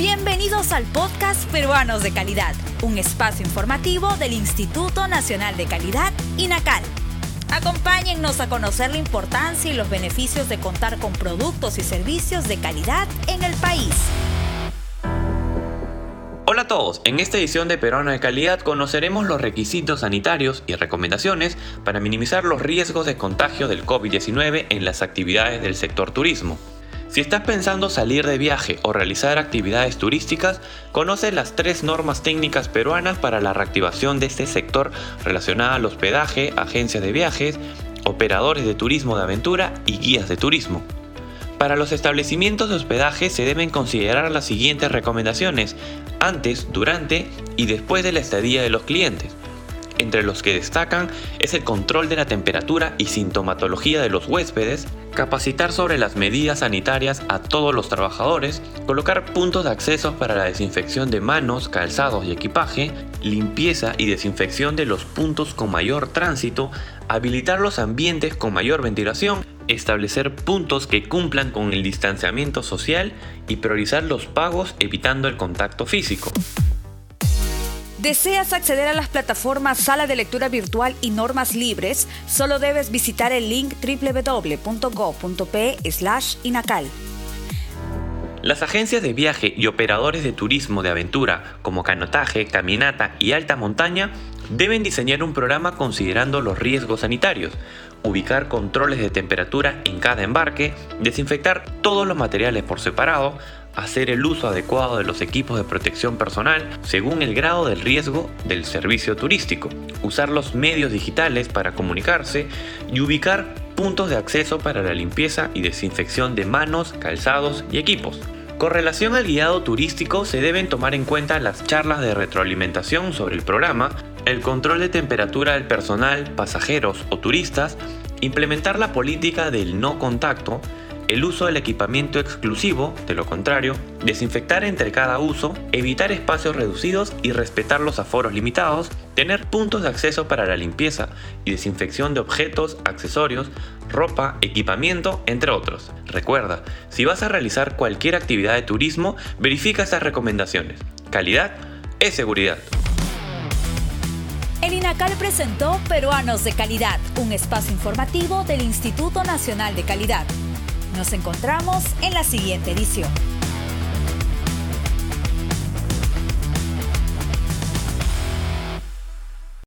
Bienvenidos al podcast Peruanos de Calidad, un espacio informativo del Instituto Nacional de Calidad, INACAL. Acompáñennos a conocer la importancia y los beneficios de contar con productos y servicios de calidad en el país. Hola a todos, en esta edición de Peruano de Calidad conoceremos los requisitos sanitarios y recomendaciones para minimizar los riesgos de contagio del COVID-19 en las actividades del sector turismo. Si estás pensando salir de viaje o realizar actividades turísticas, conoce las tres normas técnicas peruanas para la reactivación de este sector relacionada al hospedaje, agencias de viajes, operadores de turismo de aventura y guías de turismo. Para los establecimientos de hospedaje se deben considerar las siguientes recomendaciones antes, durante y después de la estadía de los clientes entre los que destacan es el control de la temperatura y sintomatología de los huéspedes, capacitar sobre las medidas sanitarias a todos los trabajadores, colocar puntos de acceso para la desinfección de manos, calzados y equipaje, limpieza y desinfección de los puntos con mayor tránsito, habilitar los ambientes con mayor ventilación, establecer puntos que cumplan con el distanciamiento social y priorizar los pagos evitando el contacto físico. ¿Deseas acceder a las plataformas Sala de Lectura Virtual y Normas Libres? Solo debes visitar el link www.go.pe/inacal. Las agencias de viaje y operadores de turismo de aventura como canotaje, caminata y alta montaña deben diseñar un programa considerando los riesgos sanitarios, ubicar controles de temperatura en cada embarque, desinfectar todos los materiales por separado, hacer el uso adecuado de los equipos de protección personal según el grado del riesgo del servicio turístico, usar los medios digitales para comunicarse y ubicar puntos de acceso para la limpieza y desinfección de manos, calzados y equipos. Con relación al guiado turístico se deben tomar en cuenta las charlas de retroalimentación sobre el programa, el control de temperatura del personal, pasajeros o turistas, implementar la política del no contacto, el uso del equipamiento exclusivo, de lo contrario, desinfectar entre cada uso, evitar espacios reducidos y respetar los aforos limitados, tener puntos de acceso para la limpieza y desinfección de objetos, accesorios, ropa, equipamiento, entre otros. Recuerda, si vas a realizar cualquier actividad de turismo, verifica estas recomendaciones. Calidad es seguridad. El INACAL presentó Peruanos de Calidad, un espacio informativo del Instituto Nacional de Calidad. Nos encontramos en la siguiente edición.